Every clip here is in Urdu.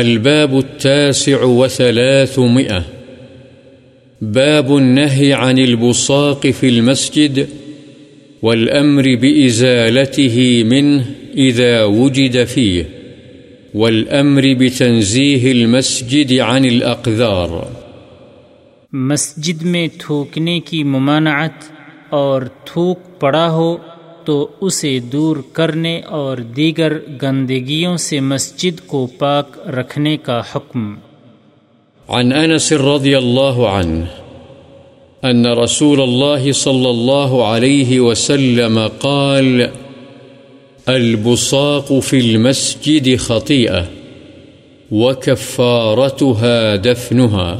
الباب التاسع وثلاثمئة باب النهي عن البصاق في المسجد والأمر بإزالته منه إذا وجد فيه، والأمر بتنزيه المسجد عن الأقذار. مسجد میں تھوکنے کی ممانعت اور تھوک پڑا ہو تو اسے دور کرنے اور دیگر گندگیوں سے مسجد کو پاک رکھنے کا حکم۔ عن أنس رضي الله عنه أن رسول الله صلى الله عليه وسلم قال، البصاق في المسجد خطيئة وكفارتها دفنها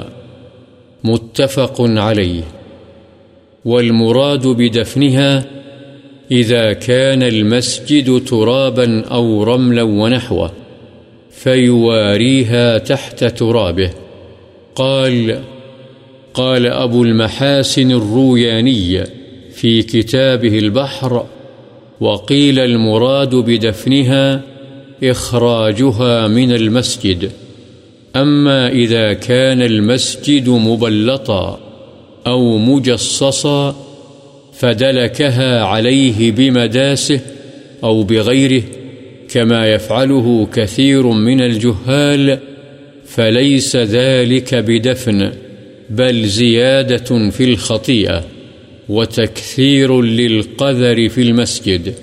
متفق عليه والمراد بدفنها إذا كان المسجد ترابا أو رملا ونحوه فيواريها تحت ترابه. قال قال أبو المحاسن الروياني في كتابه البحر، وقيل المراد بدفنها إخراجها من المسجد. أما إذا كان المسجد مبلطا أو مجصصا فدلكها عليه بمداسه أو بغيره، كما يفعله كثير من الجهال، فليس ذلك بدفن، بل زيادة في الخطيئة، وتكثير للقذر في المسجد،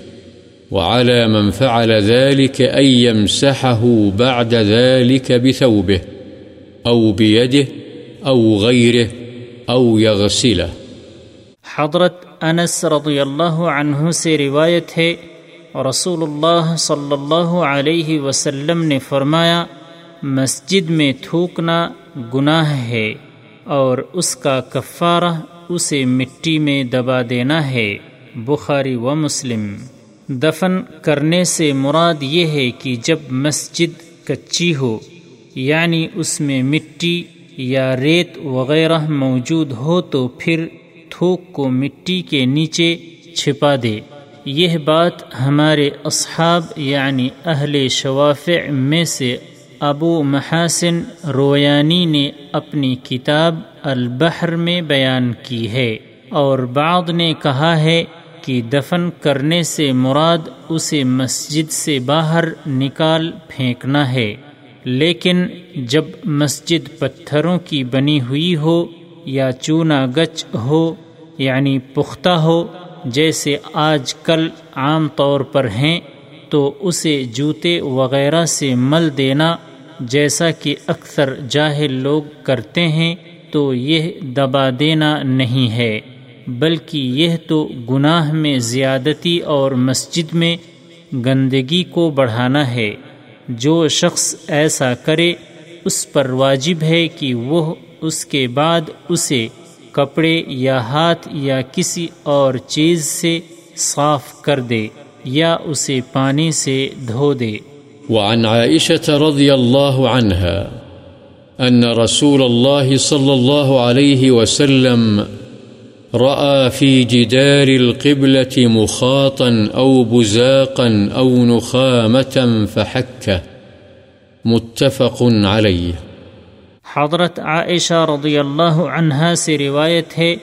وعلى من فعل ذلك أن يمسحه بعد ذلك بثوبه، أو بيده، أو غيره، أو يغسله. حضرت انس رضی اللہ عنہ سے روایت ہے رسول اللہ صلی اللہ علیہ وسلم نے فرمایا، مسجد میں تھوکنا گناہ ہے اور اس کا کفارہ اسے مٹی میں دبا دینا ہے۔ بخاری و مسلم۔ دفن کرنے سے مراد یہ ہے کہ جب مسجد کچی ہو یعنی اس میں مٹی یا ریت وغیرہ موجود ہو تو پھر تھوک کو مٹی کے نیچے چھپا دے۔ یہ بات ہمارے اصحاب یعنی اہل شوافع میں سے ابو محاسن رویانی نے اپنی کتاب البحر میں بیان کی ہے اور بعض نے کہا ہے کہ دفن کرنے سے مراد اسے مسجد سے باہر نکال پھینکنا ہے، لیکن جب مسجد پتھروں کی بنی ہوئی ہو یا چونا گچ ہو یعنی پختہ ہو، جیسے آج کل عام طور پر ہیں، تو اسے جوتے وغیرہ سے مل دینا، جیسا کہ اکثر جاہل لوگ کرتے ہیں، تو یہ دبا دینا نہیں ہے۔ بلکہ یہ تو گناہ میں زیادتی اور مسجد میں گندگی کو بڑھانا ہے۔ جو شخص ایسا کرے، اس پر واجب ہے کہ وہ اس کے بعد اسے کپڑے یا ہاتھ یا کسی اور چیز سے صاف کر دے یا اسے پانی سے دھو دے۔ وعن عائشة رضي الله عنها أن رسول الله صلى الله عليه وسلم رأى في جدار القبلة مخاطا أو بزاقا أو نخامة فحكه متفق عليه حضرت عائشہ رضی اللہ عنہا سے روایت ہے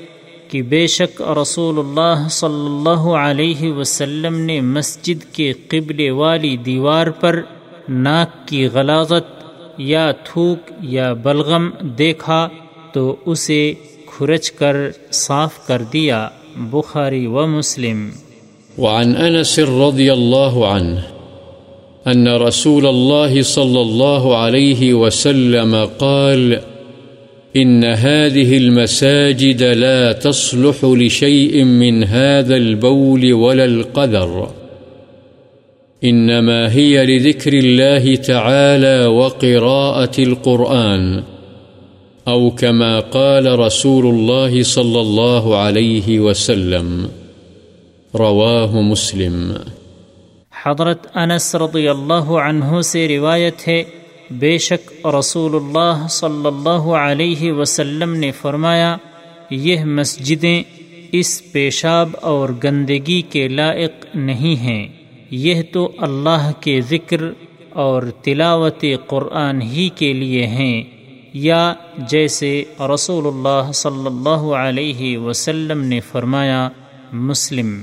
کہ بے شک رسول اللہ صلی اللہ علیہ وسلم نے مسجد کے قبل والی دیوار پر ناک کی غلاظت یا تھوک یا بلغم دیکھا تو اسے کھرچ کر صاف کر دیا، بخاری و مسلم۔ وعن أنس رضي الله عنه أن رسول الله صلى الله عليه وسلم قال، إن هذه المساجد لا تصلح لشيء من هذا البول ولا القذر إنما هي لذكر الله تعالى وقراءة القرآن، أو كما قال رسول الله صلى الله عليه وسلم. رواه مسلم. حضرت انس رضی اللہ عنہ سے روایت ہے، بے شک رسول اللہ صلی اللہ علیہ وسلم نے فرمایا، یہ مسجدیں اس پیشاب اور گندگی کے لائق نہیں ہیں۔ یہ تو اللہ کے ذکر اور تلاوت قرآن ہی کے لیے ہیں۔ یا جیسے رسول اللہ صلی اللہ علیہ وسلم نے فرمایا، مسلم